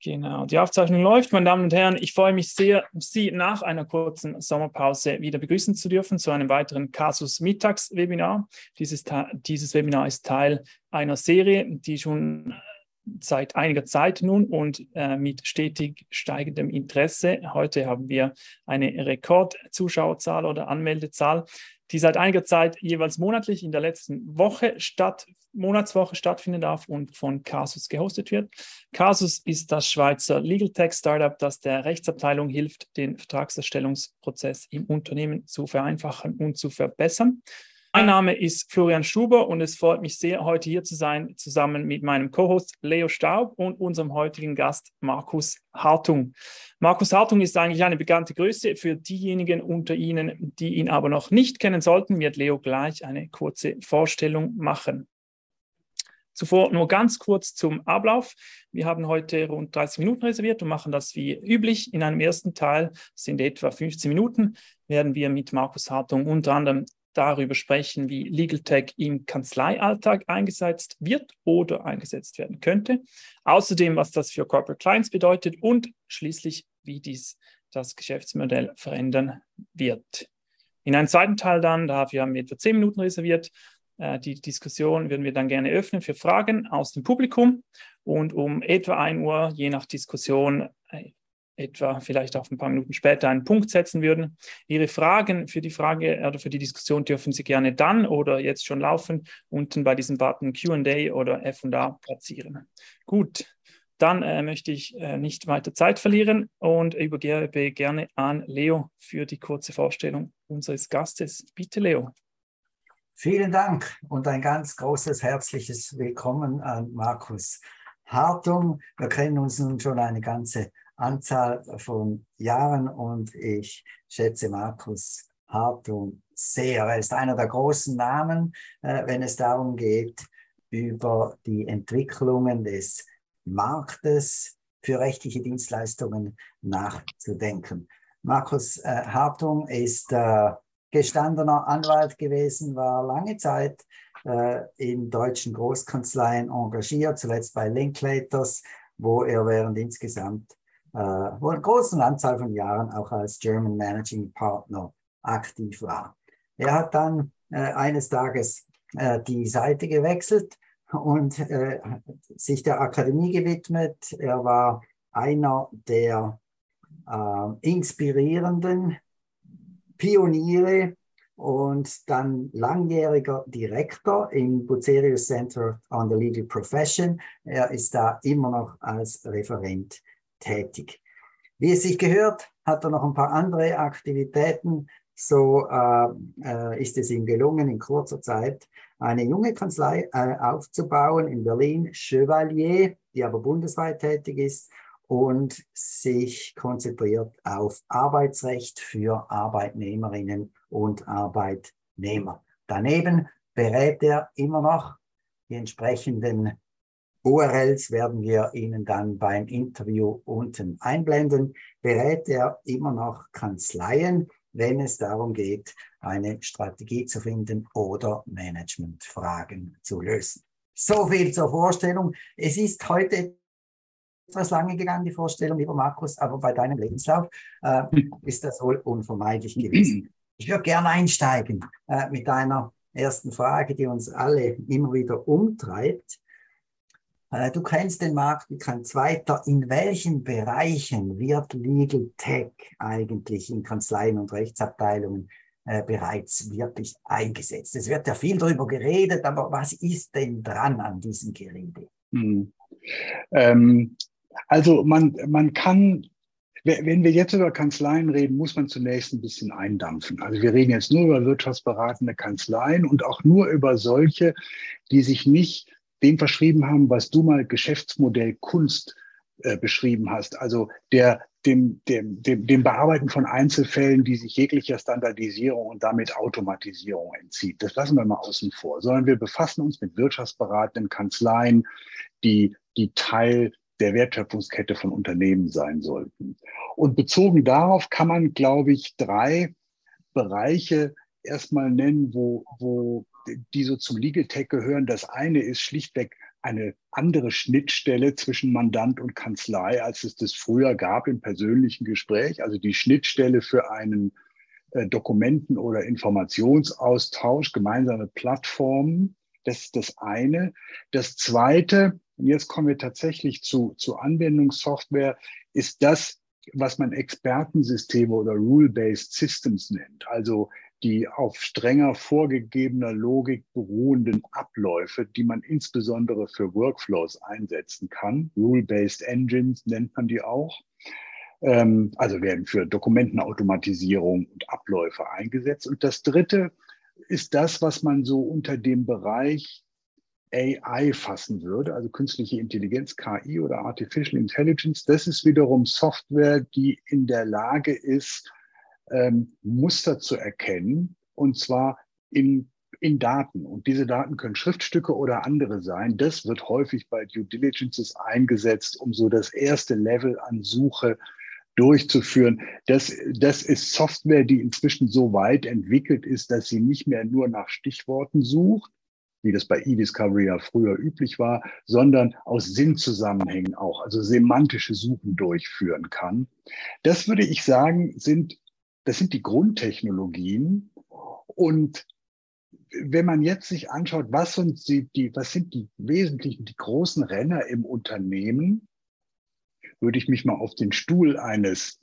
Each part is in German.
Genau, die Aufzeichnung läuft. Meine Damen und Herren, ich freue mich sehr, Sie nach einer kurzen Sommerpause wieder begrüßen zu dürfen zu einem weiteren Casus Mittags-Webinar. Dieses, dieses Webinar ist Teil einer Serie, die schon seit einiger Zeit nun und äh, mit stetig steigendem Interesse. Heute haben wir eine Rekordzuschauerzahl oder Anmeldezahl die seit einiger Zeit jeweils monatlich in der letzten Woche statt, Monatswoche stattfinden darf und von Casus gehostet wird. Casus ist das Schweizer Legal Tech Startup, das der Rechtsabteilung hilft, den Vertragserstellungsprozess im Unternehmen zu vereinfachen und zu verbessern. Mein Name ist Florian Stuber und es freut mich sehr, heute hier zu sein, zusammen mit meinem Co-Host Leo Staub und unserem heutigen Gast Markus Hartung. Markus Hartung ist eigentlich eine bekannte Größe. Für diejenigen unter Ihnen, die ihn aber noch nicht kennen sollten, wird Leo gleich eine kurze Vorstellung machen. Zuvor nur ganz kurz zum Ablauf. Wir haben heute rund 30 Minuten reserviert und machen das wie üblich. In einem ersten Teil sind etwa 15 Minuten, werden wir mit Markus Hartung unter anderem darüber sprechen, wie Legal Tech im Kanzleialltag eingesetzt wird oder eingesetzt werden könnte. Außerdem, was das für Corporate Clients bedeutet und schließlich, wie dies das Geschäftsmodell verändern wird. In einem zweiten Teil dann, dafür haben wir etwa zehn Minuten reserviert, äh, die Diskussion würden wir dann gerne öffnen für Fragen aus dem Publikum. Und um etwa 1 Uhr, je nach Diskussion, äh, etwa vielleicht auch ein paar Minuten später einen Punkt setzen würden. Ihre Fragen für die Frage oder für die Diskussion dürfen Sie gerne dann oder jetzt schon laufen, unten bei diesem Button QA oder FA platzieren. Gut, dann äh, möchte ich äh, nicht weiter Zeit verlieren und übergebe gerne an Leo für die kurze Vorstellung unseres Gastes. Bitte, Leo. Vielen Dank und ein ganz großes herzliches Willkommen an Markus Hartung. Wir kennen uns nun schon eine ganze Anzahl von Jahren und ich schätze Markus Hartung sehr. Er ist einer der großen Namen, äh, wenn es darum geht, über die Entwicklungen des Marktes für rechtliche Dienstleistungen nachzudenken. Markus äh, Hartung ist äh, gestandener Anwalt gewesen, war lange Zeit in deutschen Großkanzleien engagiert, zuletzt bei Linklaters, wo er während insgesamt äh, wo eine große Anzahl von Jahren auch als German Managing Partner aktiv war. Er hat dann äh, eines Tages äh, die Seite gewechselt und äh, sich der Akademie gewidmet. Er war einer der äh, inspirierenden Pioniere und dann langjähriger Direktor im Bucerius Center on the Legal Profession. Er ist da immer noch als Referent tätig. Wie es sich gehört, hat er noch ein paar andere Aktivitäten. So äh, äh, ist es ihm gelungen, in kurzer Zeit eine junge Kanzlei äh, aufzubauen in Berlin, Chevalier, die aber bundesweit tätig ist und sich konzentriert auf Arbeitsrecht für Arbeitnehmerinnen und Arbeitnehmer. Daneben berät er immer noch die entsprechenden URLs werden wir Ihnen dann beim Interview unten einblenden. Berät er immer noch Kanzleien, wenn es darum geht, eine Strategie zu finden oder Managementfragen zu lösen. So viel zur Vorstellung. Es ist heute etwas lange gegangen, die Vorstellung, lieber Markus, aber bei deinem Lebenslauf äh, ist das wohl unvermeidlich gewesen. Ich würde gerne einsteigen äh, mit einer ersten Frage, die uns alle immer wieder umtreibt. Äh, du kennst den Markt wie kein zweiter. In welchen Bereichen wird Legal Tech eigentlich in Kanzleien und Rechtsabteilungen äh, bereits wirklich eingesetzt? Es wird ja viel darüber geredet, aber was ist denn dran an diesem Gerede? Hm. Ähm, also man, man kann wenn wir jetzt über Kanzleien reden, muss man zunächst ein bisschen eindampfen. Also wir reden jetzt nur über wirtschaftsberatende Kanzleien und auch nur über solche, die sich nicht dem verschrieben haben, was du mal Geschäftsmodell Kunst äh, beschrieben hast. Also der, dem, dem, dem, dem Bearbeiten von Einzelfällen, die sich jeglicher Standardisierung und damit Automatisierung entzieht. Das lassen wir mal außen vor, sondern wir befassen uns mit wirtschaftsberatenden Kanzleien, die, die Teil der Wertschöpfungskette von Unternehmen sein sollten. Und bezogen darauf kann man, glaube ich, drei Bereiche erstmal nennen, wo, wo die so zum Legal Tech gehören. Das eine ist schlichtweg eine andere Schnittstelle zwischen Mandant und Kanzlei, als es das früher gab im persönlichen Gespräch. Also die Schnittstelle für einen äh, Dokumenten- oder Informationsaustausch, gemeinsame Plattformen. Das ist das eine. Das zweite, und jetzt kommen wir tatsächlich zu, zu Anwendungssoftware, ist das, was man Expertensysteme oder Rule-Based Systems nennt. Also die auf strenger vorgegebener Logik beruhenden Abläufe, die man insbesondere für Workflows einsetzen kann. Rule-Based Engines nennt man die auch. Ähm, also werden für Dokumentenautomatisierung und Abläufe eingesetzt. Und das Dritte ist das, was man so unter dem Bereich AI fassen würde, also künstliche Intelligenz, KI oder Artificial Intelligence. Das ist wiederum Software, die in der Lage ist, ähm, Muster zu erkennen, und zwar in, in Daten. Und diese Daten können Schriftstücke oder andere sein. Das wird häufig bei Due Diligences eingesetzt, um so das erste Level an Suche durchzuführen. Das, das ist Software, die inzwischen so weit entwickelt ist, dass sie nicht mehr nur nach Stichworten sucht, wie das bei eDiscovery ja früher üblich war, sondern aus Sinnzusammenhängen auch, also semantische Suchen durchführen kann. Das würde ich sagen, sind das sind die Grundtechnologien. Und wenn man jetzt sich anschaut, was sind die, was sind die wesentlichen, die großen Renner im Unternehmen, würde ich mich mal auf den Stuhl eines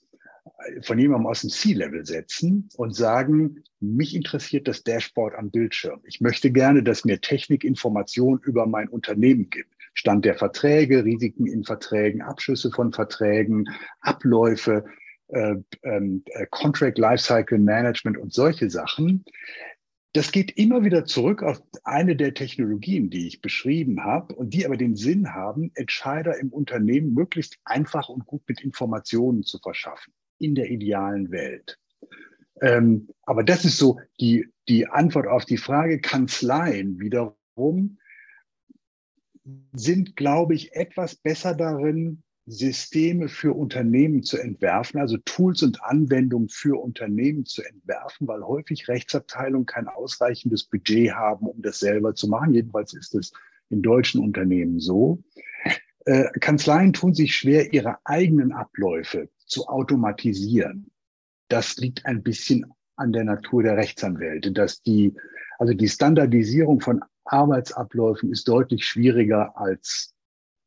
von jemandem aus dem C-Level setzen und sagen, mich interessiert das Dashboard am Bildschirm. Ich möchte gerne, dass mir Technik Informationen über mein Unternehmen gibt. Stand der Verträge, Risiken in Verträgen, Abschlüsse von Verträgen, Abläufe, äh, ähm, äh, Contract Lifecycle Management und solche Sachen. Das geht immer wieder zurück auf eine der Technologien, die ich beschrieben habe und die aber den Sinn haben, Entscheider im Unternehmen möglichst einfach und gut mit Informationen zu verschaffen in der idealen Welt. Ähm, aber das ist so die, die Antwort auf die Frage. Kanzleien wiederum sind, glaube ich, etwas besser darin, Systeme für Unternehmen zu entwerfen, also Tools und Anwendungen für Unternehmen zu entwerfen, weil häufig Rechtsabteilungen kein ausreichendes Budget haben, um das selber zu machen. Jedenfalls ist es in deutschen Unternehmen so. Äh, Kanzleien tun sich schwer, ihre eigenen Abläufe zu automatisieren. Das liegt ein bisschen an der Natur der Rechtsanwälte, dass die, also die Standardisierung von Arbeitsabläufen ist deutlich schwieriger als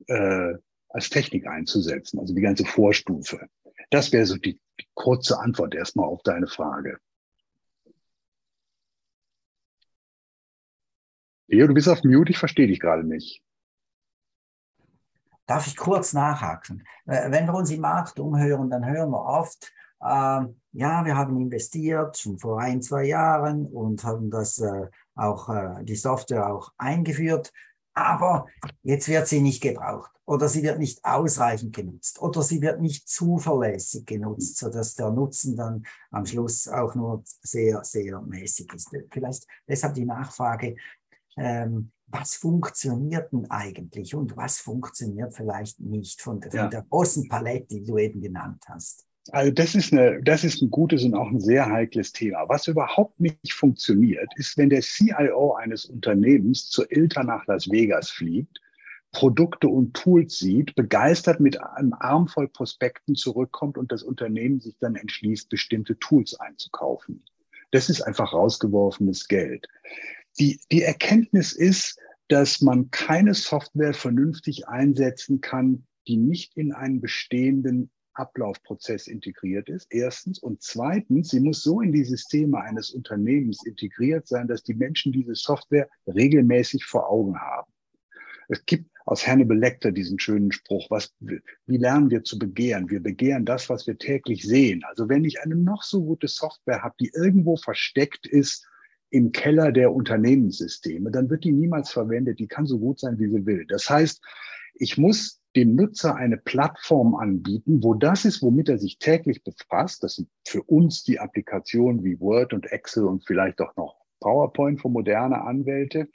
äh, als Technik einzusetzen, also die ganze Vorstufe. Das wäre so die, die kurze Antwort erstmal auf deine Frage. Leo, du bist auf Mute, ich verstehe dich gerade nicht. Darf ich kurz nachhaken? Äh, wenn wir uns im Markt umhören, dann hören wir oft, äh, ja, wir haben investiert schon vor ein, zwei Jahren und haben das äh, auch, äh, die Software auch eingeführt aber jetzt wird sie nicht gebraucht oder sie wird nicht ausreichend genutzt oder sie wird nicht zuverlässig genutzt, sodass der Nutzen dann am Schluss auch nur sehr, sehr mäßig ist. Vielleicht deshalb die Nachfrage, ähm, was funktioniert denn eigentlich und was funktioniert vielleicht nicht von, von ja. der großen Palette, die du eben genannt hast? Also das ist, eine, das ist ein gutes und auch ein sehr heikles Thema. Was überhaupt nicht funktioniert, ist, wenn der CIO eines Unternehmens zur Ilta nach Las Vegas fliegt, Produkte und Tools sieht, begeistert mit einem Arm voll Prospekten zurückkommt und das Unternehmen sich dann entschließt, bestimmte Tools einzukaufen. Das ist einfach rausgeworfenes Geld. Die, die Erkenntnis ist, dass man keine Software vernünftig einsetzen kann, die nicht in einen bestehenden Ablaufprozess integriert ist, erstens. Und zweitens, sie muss so in die Systeme eines Unternehmens integriert sein, dass die Menschen diese Software regelmäßig vor Augen haben. Es gibt aus Hannibal Lecter diesen schönen Spruch, was, wie lernen wir zu begehren? Wir begehren das, was wir täglich sehen. Also wenn ich eine noch so gute Software habe, die irgendwo versteckt ist im Keller der Unternehmenssysteme, dann wird die niemals verwendet. Die kann so gut sein, wie sie will. Das heißt, ich muss dem Nutzer eine Plattform anbieten, wo das ist, womit er sich täglich befasst. Das sind für uns die Applikationen wie Word und Excel und vielleicht auch noch PowerPoint für moderne Anwälte.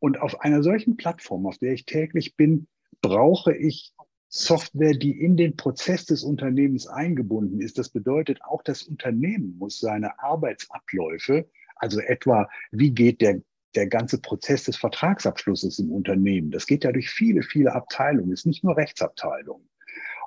Und auf einer solchen Plattform, auf der ich täglich bin, brauche ich Software, die in den Prozess des Unternehmens eingebunden ist. Das bedeutet, auch das Unternehmen muss seine Arbeitsabläufe, also etwa, wie geht der der ganze Prozess des Vertragsabschlusses im Unternehmen. Das geht ja durch viele, viele Abteilungen, ist nicht nur Rechtsabteilung.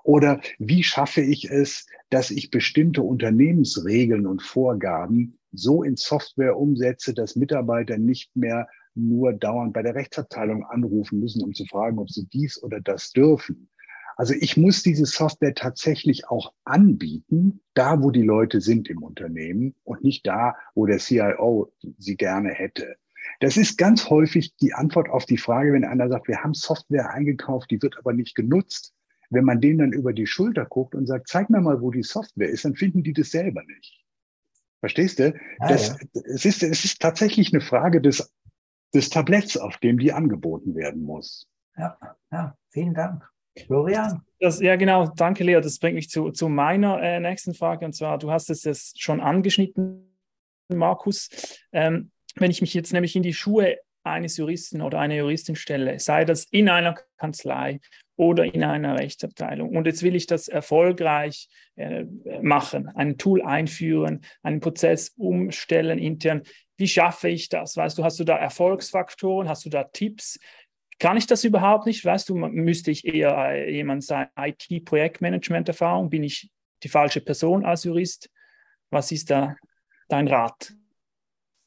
Oder wie schaffe ich es, dass ich bestimmte Unternehmensregeln und Vorgaben so in Software umsetze, dass Mitarbeiter nicht mehr nur dauernd bei der Rechtsabteilung anrufen müssen, um zu fragen, ob sie dies oder das dürfen. Also ich muss diese Software tatsächlich auch anbieten, da wo die Leute sind im Unternehmen und nicht da, wo der CIO sie gerne hätte. Das ist ganz häufig die Antwort auf die Frage, wenn einer sagt, wir haben Software eingekauft, die wird aber nicht genutzt. Wenn man denen dann über die Schulter guckt und sagt, zeig mir mal, wo die Software ist, dann finden die das selber nicht. Verstehst du? Ah, das, ja. es, ist, es ist tatsächlich eine Frage des, des Tabletts, auf dem die angeboten werden muss. Ja, ja vielen Dank. Florian? Das, ja, genau. Danke, Lea. Das bringt mich zu, zu meiner äh, nächsten Frage. Und zwar, du hast es jetzt schon angeschnitten, Markus. Ähm, wenn ich mich jetzt nämlich in die Schuhe eines Juristen oder einer Juristin stelle, sei das in einer Kanzlei oder in einer Rechtsabteilung. Und jetzt will ich das erfolgreich äh, machen, ein Tool einführen, einen Prozess umstellen intern. Wie schaffe ich das? Weißt du, hast du da Erfolgsfaktoren? Hast du da Tipps? Kann ich das überhaupt nicht? Weißt du, müsste ich eher äh, jemand sein, IT-Projektmanagement-Erfahrung? Bin ich die falsche Person als Jurist? Was ist da dein Rat?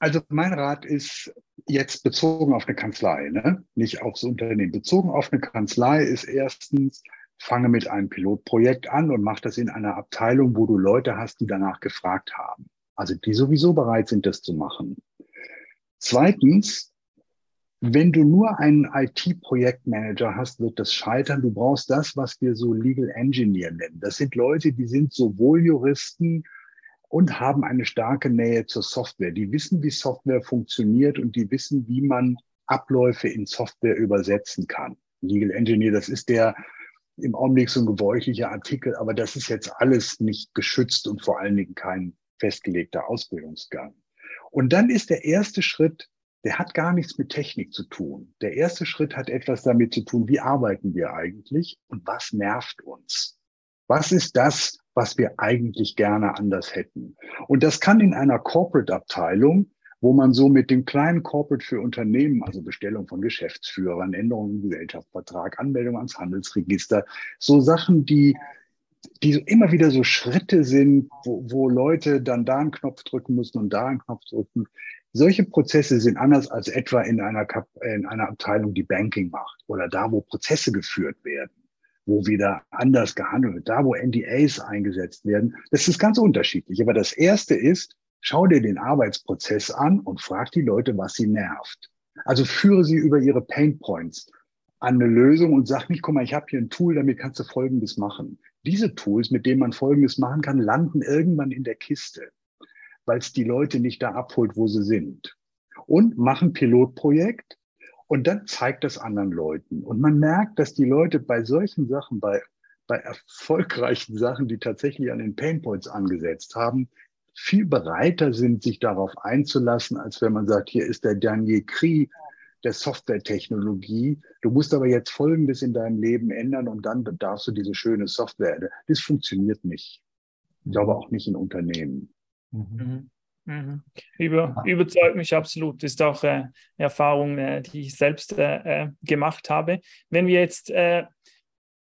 Also mein Rat ist jetzt bezogen auf eine Kanzlei, ne? nicht aufs Unternehmen. Bezogen auf eine Kanzlei ist erstens, fange mit einem Pilotprojekt an und mach das in einer Abteilung, wo du Leute hast, die danach gefragt haben. Also die sowieso bereit sind, das zu machen. Zweitens, wenn du nur einen IT-Projektmanager hast, wird das scheitern. Du brauchst das, was wir so Legal Engineer nennen. Das sind Leute, die sind sowohl Juristen und haben eine starke Nähe zur Software. Die wissen, wie Software funktioniert und die wissen, wie man Abläufe in Software übersetzen kann. Legal Engineer, das ist der im Augenblick so ein gebräuchlicher Artikel, aber das ist jetzt alles nicht geschützt und vor allen Dingen kein festgelegter Ausbildungsgang. Und dann ist der erste Schritt, der hat gar nichts mit Technik zu tun. Der erste Schritt hat etwas damit zu tun, wie arbeiten wir eigentlich und was nervt uns? Was ist das, was wir eigentlich gerne anders hätten? Und das kann in einer Corporate-Abteilung, wo man so mit dem kleinen Corporate für Unternehmen, also Bestellung von Geschäftsführern, Änderungen im Gesellschaftsvertrag, Anmeldung ans Handelsregister, so Sachen, die die immer wieder so Schritte sind, wo, wo Leute dann da einen Knopf drücken müssen und da einen Knopf drücken. Solche Prozesse sind anders als etwa in einer, Kap in einer Abteilung, die Banking macht oder da, wo Prozesse geführt werden wo wieder anders gehandelt wird, da wo NDAs eingesetzt werden. Das ist ganz unterschiedlich. Aber das Erste ist, schau dir den Arbeitsprozess an und frag die Leute, was sie nervt. Also führe sie über ihre Pain Points an eine Lösung und sag nicht, guck mal, ich habe hier ein Tool, damit kannst du Folgendes machen. Diese Tools, mit denen man Folgendes machen kann, landen irgendwann in der Kiste, weil es die Leute nicht da abholt, wo sie sind. Und machen Pilotprojekt und dann zeigt das anderen Leuten. Und man merkt, dass die Leute bei solchen Sachen, bei, bei erfolgreichen Sachen, die tatsächlich an den Painpoints angesetzt haben, viel bereiter sind, sich darauf einzulassen, als wenn man sagt, hier ist der Daniel Krie der Softwaretechnologie. Du musst aber jetzt Folgendes in deinem Leben ändern und dann darfst du diese schöne Software. Das funktioniert nicht. Ich glaube auch nicht in Unternehmen. Mhm. Mhm. Über, überzeugt mich absolut. Das ist auch äh, Erfahrung, äh, die ich selbst äh, äh, gemacht habe. Wenn wir jetzt äh,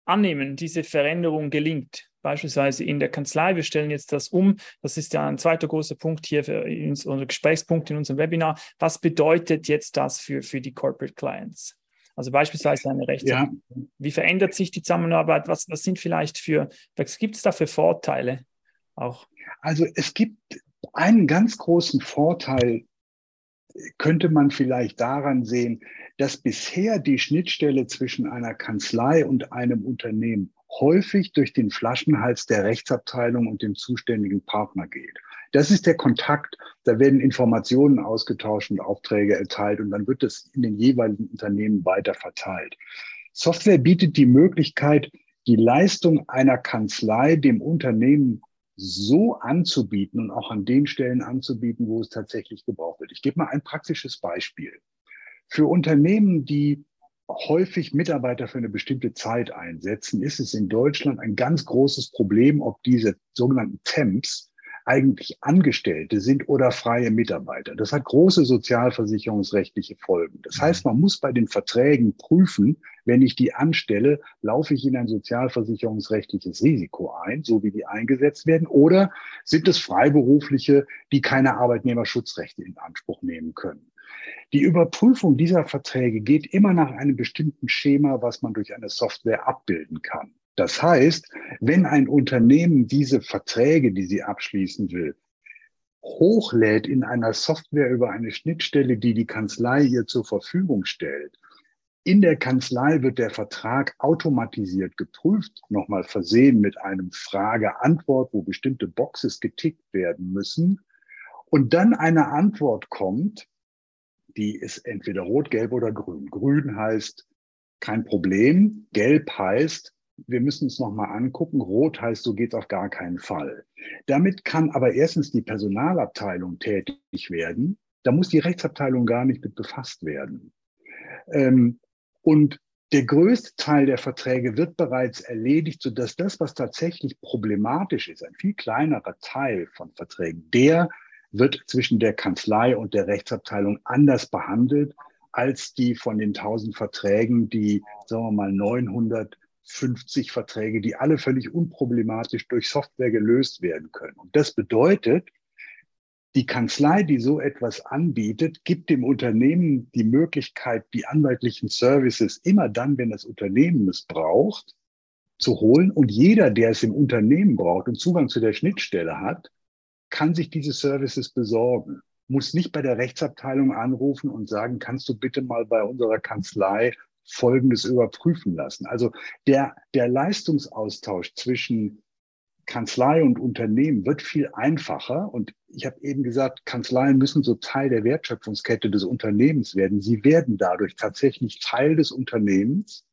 annehmen, diese Veränderung gelingt, beispielsweise in der Kanzlei, wir stellen jetzt das um, das ist ja ein zweiter großer Punkt hier für uns, unser Gesprächspunkt in unserem Webinar. Was bedeutet jetzt das für, für die Corporate Clients? Also beispielsweise eine Rechte. Ja. Wie verändert sich die Zusammenarbeit? Was, was sind vielleicht für, was gibt es da für Vorteile auch? Also es gibt einen ganz großen Vorteil könnte man vielleicht daran sehen, dass bisher die Schnittstelle zwischen einer Kanzlei und einem Unternehmen häufig durch den Flaschenhals der Rechtsabteilung und dem zuständigen Partner geht. Das ist der Kontakt. Da werden Informationen ausgetauscht und Aufträge erteilt und dann wird es in den jeweiligen Unternehmen weiter verteilt. Software bietet die Möglichkeit, die Leistung einer Kanzlei dem Unternehmen so anzubieten und auch an den Stellen anzubieten, wo es tatsächlich gebraucht wird. Ich gebe mal ein praktisches Beispiel. Für Unternehmen, die häufig Mitarbeiter für eine bestimmte Zeit einsetzen, ist es in Deutschland ein ganz großes Problem, ob diese sogenannten Temps eigentlich Angestellte sind oder freie Mitarbeiter. Das hat große sozialversicherungsrechtliche Folgen. Das heißt, man muss bei den Verträgen prüfen, wenn ich die anstelle, laufe ich in ein sozialversicherungsrechtliches Risiko ein, so wie die eingesetzt werden, oder sind es Freiberufliche, die keine Arbeitnehmerschutzrechte in Anspruch nehmen können. Die Überprüfung dieser Verträge geht immer nach einem bestimmten Schema, was man durch eine Software abbilden kann. Das heißt, wenn ein Unternehmen diese Verträge, die sie abschließen will, hochlädt in einer Software über eine Schnittstelle, die die Kanzlei ihr zur Verfügung stellt, in der Kanzlei wird der Vertrag automatisiert geprüft, nochmal versehen mit einem Frage-Antwort, wo bestimmte Boxes getickt werden müssen. Und dann eine Antwort kommt, die ist entweder rot, gelb oder grün. Grün heißt kein Problem, gelb heißt wir müssen es nochmal angucken. Rot heißt, so geht es auf gar keinen Fall. Damit kann aber erstens die Personalabteilung tätig werden. Da muss die Rechtsabteilung gar nicht mit befasst werden. Ähm, und der größte Teil der Verträge wird bereits erledigt, sodass das, was tatsächlich problematisch ist, ein viel kleinerer Teil von Verträgen, der wird zwischen der Kanzlei und der Rechtsabteilung anders behandelt als die von den 1000 Verträgen, die, sagen wir mal, 900 50 Verträge, die alle völlig unproblematisch durch Software gelöst werden können. Und das bedeutet, die Kanzlei, die so etwas anbietet, gibt dem Unternehmen die Möglichkeit, die anwaltlichen Services immer dann, wenn das Unternehmen es braucht, zu holen. Und jeder, der es im Unternehmen braucht und Zugang zu der Schnittstelle hat, kann sich diese Services besorgen. Muss nicht bei der Rechtsabteilung anrufen und sagen, kannst du bitte mal bei unserer Kanzlei Folgendes überprüfen lassen. Also der, der Leistungsaustausch zwischen Kanzlei und Unternehmen wird viel einfacher. Und ich habe eben gesagt, Kanzleien müssen so Teil der Wertschöpfungskette des Unternehmens werden. Sie werden dadurch tatsächlich Teil des Unternehmens.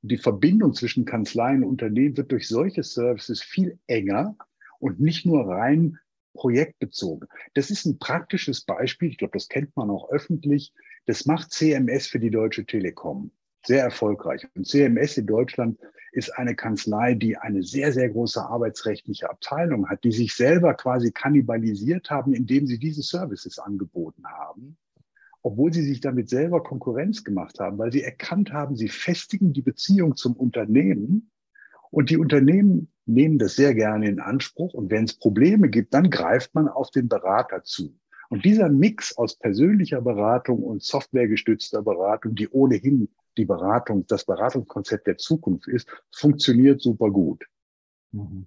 Und die Verbindung zwischen Kanzleien und Unternehmen wird durch solche Services viel enger und nicht nur rein projektbezogen. Das ist ein praktisches Beispiel. Ich glaube, das kennt man auch öffentlich. Das macht CMS für die Deutsche Telekom sehr erfolgreich. Und CMS in Deutschland ist eine Kanzlei, die eine sehr, sehr große arbeitsrechtliche Abteilung hat, die sich selber quasi kannibalisiert haben, indem sie diese Services angeboten haben, obwohl sie sich damit selber Konkurrenz gemacht haben, weil sie erkannt haben, sie festigen die Beziehung zum Unternehmen und die Unternehmen nehmen das sehr gerne in Anspruch. Und wenn es Probleme gibt, dann greift man auf den Berater zu. Und dieser Mix aus persönlicher Beratung und softwaregestützter Beratung, die ohnehin die Beratung, das Beratungskonzept der Zukunft ist, funktioniert super gut. Mhm.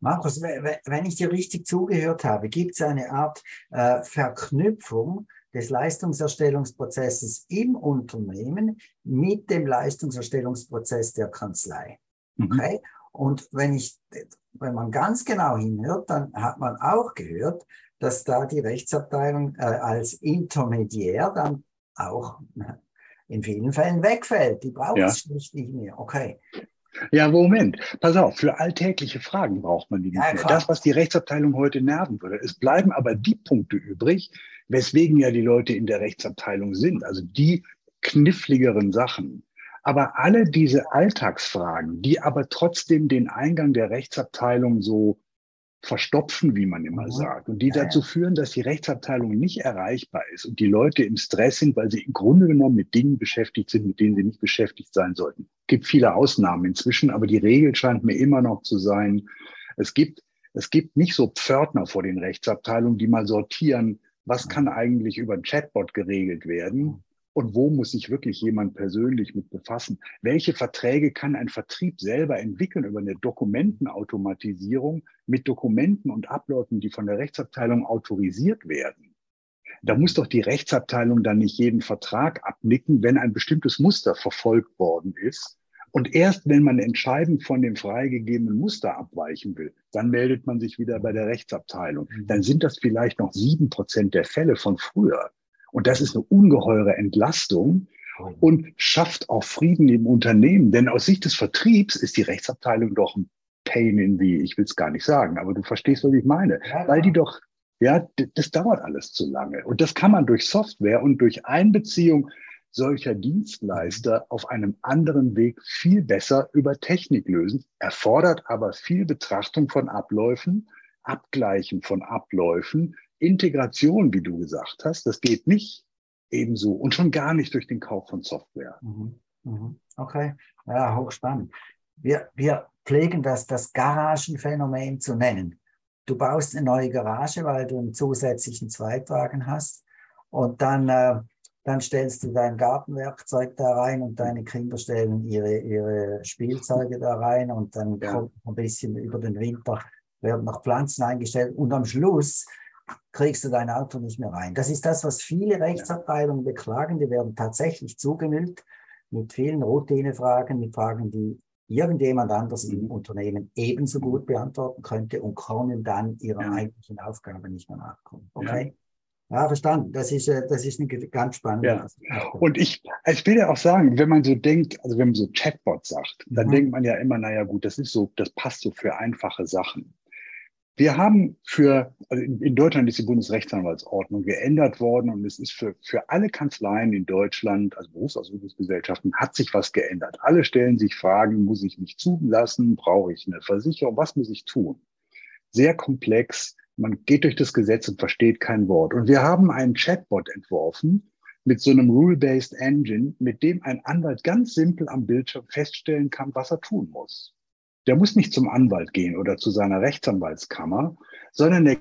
Markus, wenn ich dir richtig zugehört habe, gibt es eine Art äh, Verknüpfung des Leistungserstellungsprozesses im Unternehmen mit dem Leistungserstellungsprozess der Kanzlei. Mhm. Okay? Mhm. Und wenn ich, wenn man ganz genau hinhört, dann hat man auch gehört, dass da die Rechtsabteilung äh, als Intermediär dann auch in vielen Fällen wegfällt. Die braucht es schlicht nicht mehr. Okay. Ja, Moment. Pass auf, für alltägliche Fragen braucht man die nicht ja, mehr. Das, was die Rechtsabteilung heute nerven würde. Es bleiben aber die Punkte übrig, weswegen ja die Leute in der Rechtsabteilung sind. Also die kniffligeren Sachen. Aber alle diese Alltagsfragen, die aber trotzdem den Eingang der Rechtsabteilung so verstopfen, wie man immer mhm. sagt, und die dazu führen, dass die Rechtsabteilung nicht erreichbar ist und die Leute im Stress sind, weil sie im Grunde genommen mit Dingen beschäftigt sind, mit denen sie nicht beschäftigt sein sollten. Es gibt viele Ausnahmen inzwischen, aber die Regel scheint mir immer noch zu sein, es gibt, es gibt nicht so Pförtner vor den Rechtsabteilungen, die mal sortieren, was kann eigentlich über ein Chatbot geregelt werden, und wo muss sich wirklich jemand persönlich mit befassen? Welche Verträge kann ein Vertrieb selber entwickeln über eine Dokumentenautomatisierung mit Dokumenten und Abläufen, die von der Rechtsabteilung autorisiert werden? Da muss doch die Rechtsabteilung dann nicht jeden Vertrag abnicken, wenn ein bestimmtes Muster verfolgt worden ist. Und erst wenn man entscheidend von dem freigegebenen Muster abweichen will, dann meldet man sich wieder bei der Rechtsabteilung. Dann sind das vielleicht noch sieben Prozent der Fälle von früher. Und das ist eine ungeheure Entlastung und schafft auch Frieden im Unternehmen. Denn aus Sicht des Vertriebs ist die Rechtsabteilung doch ein Pain in the, ich will es gar nicht sagen, aber du verstehst, was ich meine. Ja, Weil die doch, ja, das dauert alles zu lange. Und das kann man durch Software und durch Einbeziehung solcher Dienstleister auf einem anderen Weg viel besser über Technik lösen, erfordert aber viel Betrachtung von Abläufen, Abgleichen von Abläufen, Integration, wie du gesagt hast, das geht nicht ebenso und schon gar nicht durch den Kauf von Software. Mhm. Mhm. Okay, ja, hochspannend. Wir, wir pflegen das, das Garagenphänomen zu nennen. Du baust eine neue Garage, weil du einen zusätzlichen Zweitwagen hast und dann, äh, dann stellst du dein Gartenwerkzeug da rein und deine Kinder stellen ihre, ihre Spielzeuge da rein und dann ja. kommt ein bisschen über den Winter, werden noch Pflanzen eingestellt und am Schluss kriegst du dein Auto nicht mehr rein. Das ist das, was viele Rechtsabteilungen beklagen. Die werden tatsächlich zugemüllt mit vielen Routinefragen, mit Fragen, die irgendjemand anders im mhm. Unternehmen ebenso gut beantworten könnte und können dann ihrer ja. eigentlichen Aufgabe nicht mehr nachkommen. Okay? Ja. ja, verstanden. Das ist, äh, das ist eine ganz spannende ja. Und ich, ich will ja auch sagen, wenn man so denkt, also wenn man so Chatbot sagt, dann mhm. denkt man ja immer, naja gut, das ist so, das passt so für einfache Sachen. Wir haben für, also in Deutschland ist die Bundesrechtsanwaltsordnung geändert worden und es ist für, für alle Kanzleien in Deutschland, also Berufsausübungsgesellschaften, hat sich was geändert. Alle stellen sich Fragen, muss ich mich zulassen? Brauche ich eine Versicherung? Was muss ich tun? Sehr komplex. Man geht durch das Gesetz und versteht kein Wort. Und wir haben einen Chatbot entworfen mit so einem Rule-Based Engine, mit dem ein Anwalt ganz simpel am Bildschirm feststellen kann, was er tun muss. Der muss nicht zum Anwalt gehen oder zu seiner Rechtsanwaltskammer, sondern er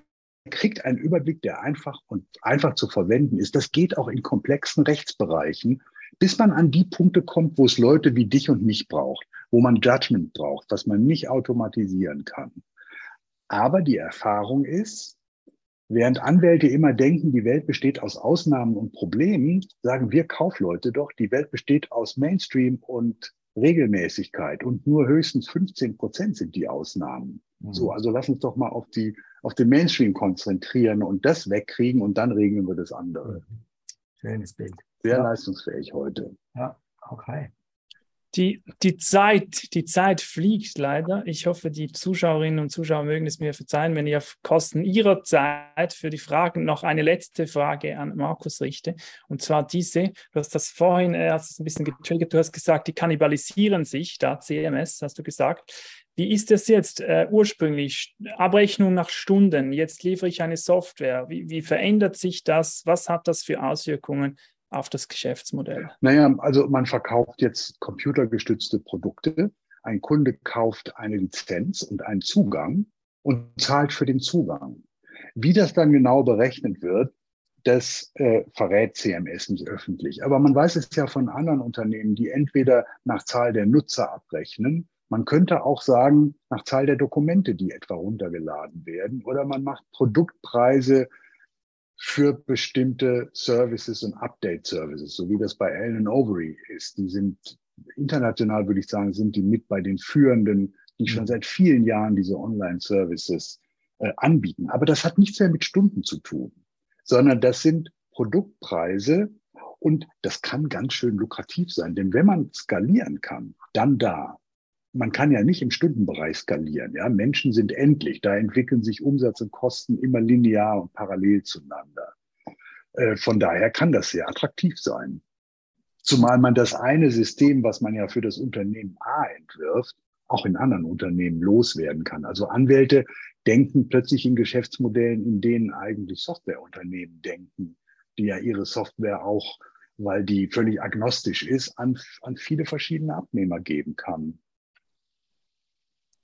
kriegt einen Überblick, der einfach und einfach zu verwenden ist. Das geht auch in komplexen Rechtsbereichen, bis man an die Punkte kommt, wo es Leute wie dich und mich braucht, wo man Judgment braucht, was man nicht automatisieren kann. Aber die Erfahrung ist, während Anwälte immer denken, die Welt besteht aus Ausnahmen und Problemen, sagen wir Kaufleute doch, die Welt besteht aus Mainstream und Regelmäßigkeit und nur höchstens 15 Prozent sind die Ausnahmen. Mhm. So, also lass uns doch mal auf die, auf den Mainstream konzentrieren und das wegkriegen und dann regeln wir das andere. Mhm. Schönes Bild. Sehr ja. leistungsfähig heute. Ja, okay. Die, die, Zeit, die Zeit fliegt leider. Ich hoffe, die Zuschauerinnen und Zuschauer mögen es mir verzeihen, wenn ich auf Kosten ihrer Zeit für die Fragen noch eine letzte Frage an Markus richte. Und zwar diese, du hast das vorhin, äh, hast ein bisschen getriggert, du hast gesagt, die kannibalisieren sich, da CMS, hast du gesagt. Wie ist das jetzt äh, ursprünglich? Abrechnung nach Stunden, jetzt liefere ich eine Software. Wie, wie verändert sich das? Was hat das für Auswirkungen auf das Geschäftsmodell? Naja, also man verkauft jetzt computergestützte Produkte. Ein Kunde kauft eine Lizenz und einen Zugang und zahlt für den Zugang. Wie das dann genau berechnet wird, das äh, verrät CMS nicht öffentlich. Aber man weiß es ja von anderen Unternehmen, die entweder nach Zahl der Nutzer abrechnen, man könnte auch sagen, nach Zahl der Dokumente, die etwa runtergeladen werden, oder man macht Produktpreise für bestimmte Services und Update-Services, so wie das bei Allen Overy ist. Die sind international, würde ich sagen, sind die mit bei den führenden, die schon mhm. seit vielen Jahren diese Online-Services äh, anbieten. Aber das hat nichts mehr mit Stunden zu tun, sondern das sind Produktpreise und das kann ganz schön lukrativ sein. Denn wenn man skalieren kann, dann da man kann ja nicht im Stundenbereich skalieren. Ja? Menschen sind endlich. Da entwickeln sich Umsatz und Kosten immer linear und parallel zueinander. Äh, von daher kann das sehr attraktiv sein. Zumal man das eine System, was man ja für das Unternehmen A entwirft, auch in anderen Unternehmen loswerden kann. Also Anwälte denken plötzlich in Geschäftsmodellen, in denen eigentlich Softwareunternehmen denken, die ja ihre Software auch, weil die völlig agnostisch ist, an, an viele verschiedene Abnehmer geben kann.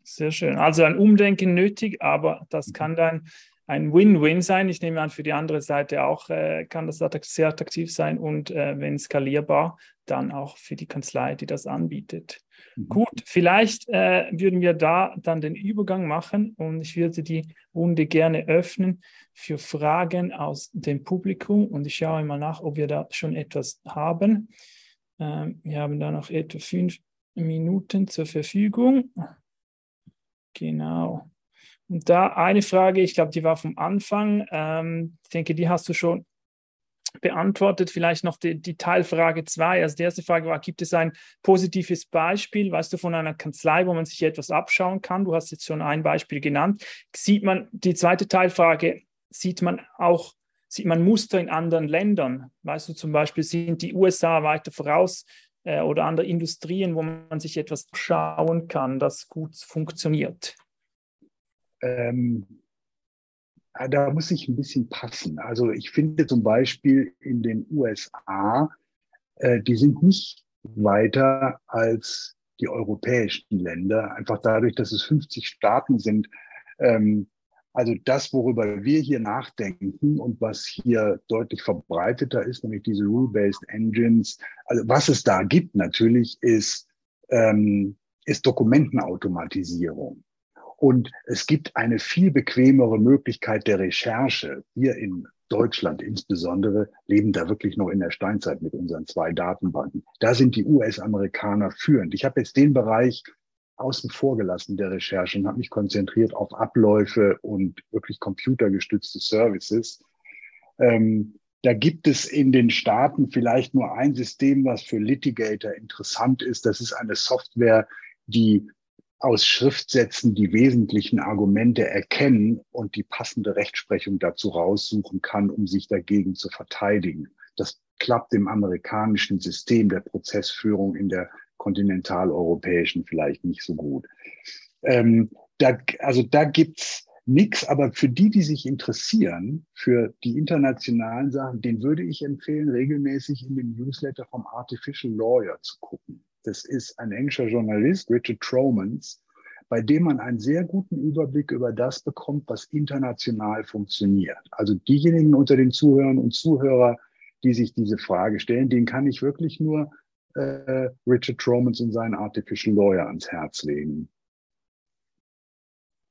Sehr schön. Also ein Umdenken nötig, aber das kann mhm. dann ein Win-Win sein. Ich nehme an, für die andere Seite auch äh, kann das sehr attraktiv sein und äh, wenn skalierbar, dann auch für die Kanzlei, die das anbietet. Mhm. Gut, vielleicht äh, würden wir da dann den Übergang machen und ich würde die Runde gerne öffnen für Fragen aus dem Publikum und ich schaue mal nach, ob wir da schon etwas haben. Ähm, wir haben da noch etwa fünf Minuten zur Verfügung. Genau. Und da eine Frage, ich glaube, die war vom Anfang. Ähm, ich denke, die hast du schon beantwortet. Vielleicht noch die, die Teilfrage 2. Also die erste Frage war, gibt es ein positives Beispiel, weißt du, von einer Kanzlei, wo man sich etwas abschauen kann? Du hast jetzt schon ein Beispiel genannt. Sieht man, die zweite Teilfrage, sieht man auch, sieht man Muster in anderen Ländern? Weißt du, zum Beispiel sind die USA weiter voraus äh, oder andere Industrien, wo man sich etwas schauen kann, das gut funktioniert? Ähm, da muss ich ein bisschen passen. Also ich finde zum Beispiel in den USA, äh, die sind nicht weiter als die europäischen Länder, einfach dadurch, dass es 50 Staaten sind. Ähm, also das, worüber wir hier nachdenken und was hier deutlich verbreiteter ist, nämlich diese Rule-Based Engines, also was es da gibt natürlich, ist, ähm, ist Dokumentenautomatisierung. Und es gibt eine viel bequemere Möglichkeit der Recherche. Wir in Deutschland insbesondere leben da wirklich noch in der Steinzeit mit unseren zwei Datenbanken. Da sind die US-Amerikaner führend. Ich habe jetzt den Bereich außen vor gelassen der Recherche und habe mich konzentriert auf Abläufe und wirklich computergestützte Services. Ähm, da gibt es in den Staaten vielleicht nur ein System, was für Litigator interessant ist. Das ist eine Software, die aus Schriftsätzen die wesentlichen Argumente erkennen und die passende Rechtsprechung dazu raussuchen kann, um sich dagegen zu verteidigen. Das klappt im amerikanischen System der Prozessführung in der kontinentaleuropäischen vielleicht nicht so gut. Ähm, da, also da gibt's nichts, aber für die, die sich interessieren, für die internationalen Sachen, den würde ich empfehlen, regelmäßig in den Newsletter vom Artificial Lawyer zu gucken. Das ist ein englischer Journalist, Richard Tromans, bei dem man einen sehr guten Überblick über das bekommt, was international funktioniert. Also diejenigen unter den Zuhörern und Zuhörer, die sich diese Frage stellen, denen kann ich wirklich nur äh, Richard Tromans und seinen Artificial Lawyer ans Herz legen.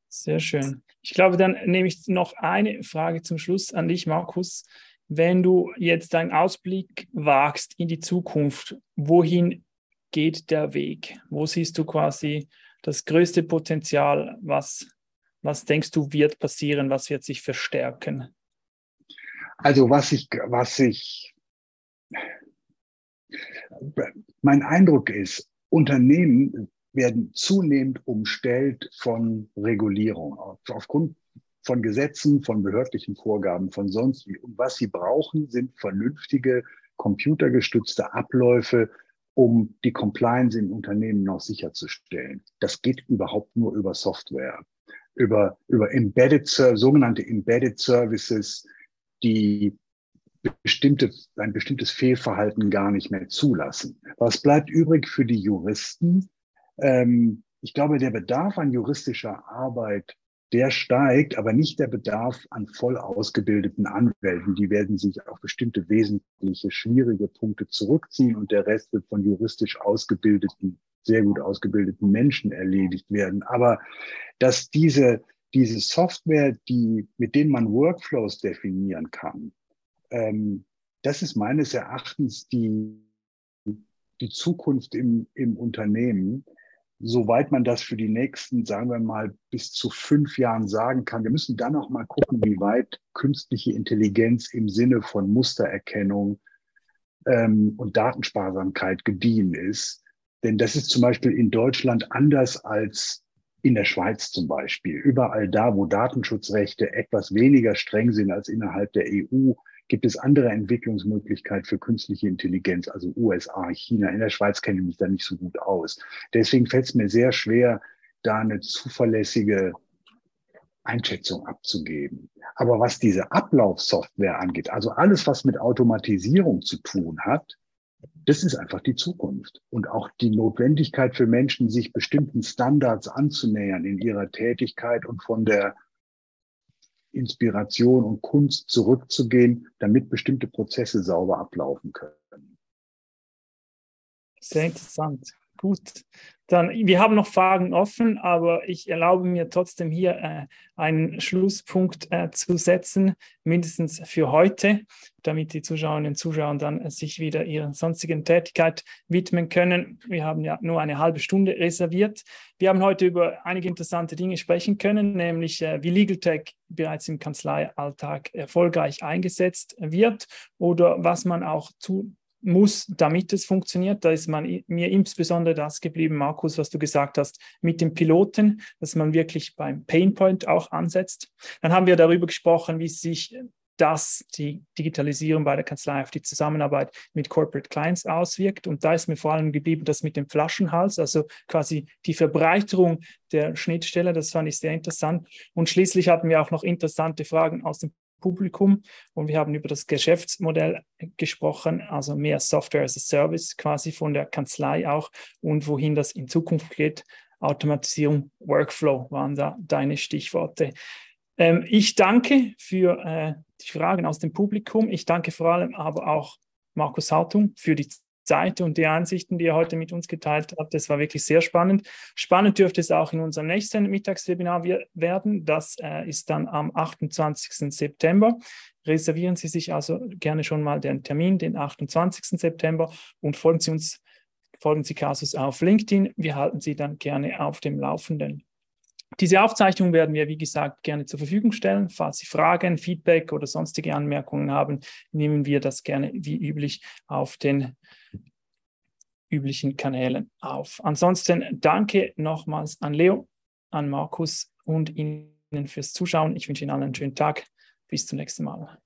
Sehr schön. Ich glaube, dann nehme ich noch eine Frage zum Schluss an dich, Markus. Wenn du jetzt deinen Ausblick wagst in die Zukunft, wohin geht der Weg? Wo siehst du quasi das größte Potenzial? Was, was denkst du wird passieren? Was wird sich verstärken? Also was ich, was ich, mein Eindruck ist, Unternehmen werden zunehmend umstellt von Regulierung. Aufgrund von Gesetzen, von behördlichen Vorgaben, von sonst wie. Und was sie brauchen, sind vernünftige computergestützte Abläufe, um die Compliance im Unternehmen noch sicherzustellen. Das geht überhaupt nur über Software, über, über Embedded, sogenannte Embedded Services, die bestimmte, ein bestimmtes Fehlverhalten gar nicht mehr zulassen. Was bleibt übrig für die Juristen? Ähm, ich glaube, der Bedarf an juristischer Arbeit der steigt, aber nicht der Bedarf an voll ausgebildeten Anwälten. Die werden sich auf bestimmte wesentliche, schwierige Punkte zurückziehen und der Rest wird von juristisch ausgebildeten, sehr gut ausgebildeten Menschen erledigt werden. Aber dass diese, diese Software, die, mit denen man Workflows definieren kann, ähm, das ist meines Erachtens die, die Zukunft im, im Unternehmen soweit man das für die nächsten, sagen wir mal, bis zu fünf Jahren sagen kann. Wir müssen dann noch mal gucken, wie weit künstliche Intelligenz im Sinne von Mustererkennung ähm, und Datensparsamkeit gediehen ist. Denn das ist zum Beispiel in Deutschland anders als in der Schweiz zum Beispiel. Überall da, wo Datenschutzrechte etwas weniger streng sind als innerhalb der EU, gibt es andere Entwicklungsmöglichkeiten für künstliche Intelligenz, also USA, China. In der Schweiz kenne ich mich da nicht so gut aus. Deswegen fällt es mir sehr schwer, da eine zuverlässige Einschätzung abzugeben. Aber was diese Ablaufsoftware angeht, also alles, was mit Automatisierung zu tun hat, das ist einfach die Zukunft. Und auch die Notwendigkeit für Menschen, sich bestimmten Standards anzunähern in ihrer Tätigkeit und von der Inspiration und Kunst zurückzugehen, damit bestimmte Prozesse sauber ablaufen können. Sehr interessant. Gut. Dann, wir haben noch Fragen offen, aber ich erlaube mir trotzdem hier äh, einen Schlusspunkt äh, zu setzen, mindestens für heute, damit die Zuschauerinnen und Zuschauer dann äh, sich wieder ihrer sonstigen Tätigkeit widmen können. Wir haben ja nur eine halbe Stunde reserviert. Wir haben heute über einige interessante Dinge sprechen können, nämlich äh, wie Legal Tech bereits im Kanzleialltag erfolgreich eingesetzt wird oder was man auch zu muss, damit es funktioniert. Da ist man, mir insbesondere das geblieben, Markus, was du gesagt hast, mit dem Piloten, dass man wirklich beim Painpoint auch ansetzt. Dann haben wir darüber gesprochen, wie sich dass die Digitalisierung bei der Kanzlei auf die Zusammenarbeit mit Corporate Clients auswirkt. Und da ist mir vor allem geblieben, das mit dem Flaschenhals, also quasi die Verbreiterung der Schnittstelle. Das fand ich sehr interessant. Und schließlich hatten wir auch noch interessante Fragen aus dem Publikum und wir haben über das Geschäftsmodell gesprochen, also mehr Software as a Service quasi von der Kanzlei auch und wohin das in Zukunft geht. Automatisierung, Workflow waren da deine Stichworte. Ähm, ich danke für äh, die Fragen aus dem Publikum. Ich danke vor allem aber auch Markus Hartung für die Zeit und die Ansichten, die er heute mit uns geteilt hat. Das war wirklich sehr spannend. Spannend dürfte es auch in unserem nächsten Mittagswebinar werden. Das äh, ist dann am 28. September. Reservieren Sie sich also gerne schon mal den Termin, den 28. September, und folgen Sie uns, folgen Sie Casus auf LinkedIn. Wir halten Sie dann gerne auf dem Laufenden. Diese Aufzeichnung werden wir, wie gesagt, gerne zur Verfügung stellen. Falls Sie Fragen, Feedback oder sonstige Anmerkungen haben, nehmen wir das gerne wie üblich auf den üblichen Kanälen auf. Ansonsten danke nochmals an Leo, an Markus und Ihnen fürs Zuschauen. Ich wünsche Ihnen allen einen schönen Tag. Bis zum nächsten Mal.